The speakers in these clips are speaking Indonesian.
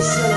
so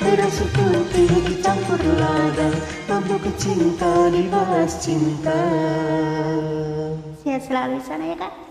Terasa putih dicampur lada Mabuk cinta dibalas cinta. Sehat selalu sana ya kak.